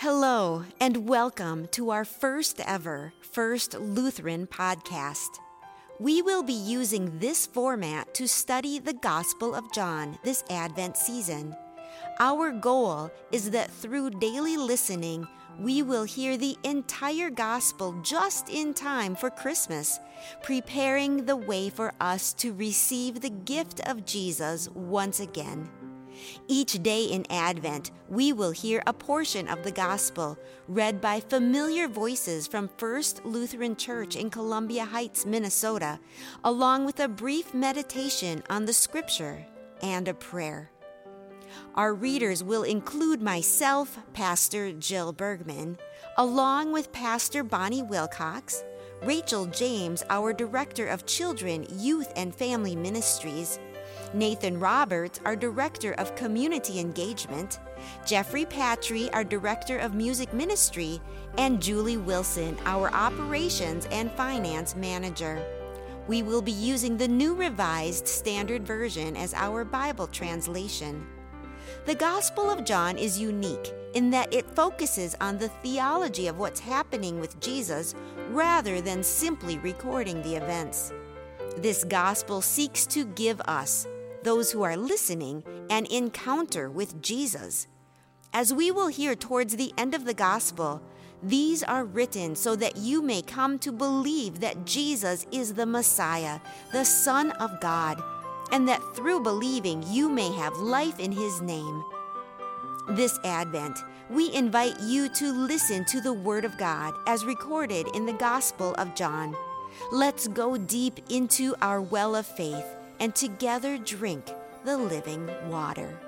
Hello, and welcome to our first ever First Lutheran podcast. We will be using this format to study the Gospel of John this Advent season. Our goal is that through daily listening, we will hear the entire Gospel just in time for Christmas, preparing the way for us to receive the gift of Jesus once again. Each day in Advent, we will hear a portion of the Gospel read by familiar voices from First Lutheran Church in Columbia Heights, Minnesota, along with a brief meditation on the Scripture and a prayer. Our readers will include myself, Pastor Jill Bergman, along with Pastor Bonnie Wilcox, Rachel James, our Director of Children, Youth, and Family Ministries, Nathan Roberts, our Director of Community Engagement, Jeffrey Patry, our Director of Music Ministry, and Julie Wilson, our Operations and Finance Manager. We will be using the New Revised Standard Version as our Bible translation. The Gospel of John is unique in that it focuses on the theology of what's happening with Jesus rather than simply recording the events. This gospel seeks to give us those who are listening an encounter with Jesus. As we will hear towards the end of the gospel, these are written so that you may come to believe that Jesus is the Messiah, the Son of God, and that through believing you may have life in His name. This Advent, we invite you to listen to the Word of God as recorded in the Gospel of John. Let's go deep into our well of faith and together drink the living water.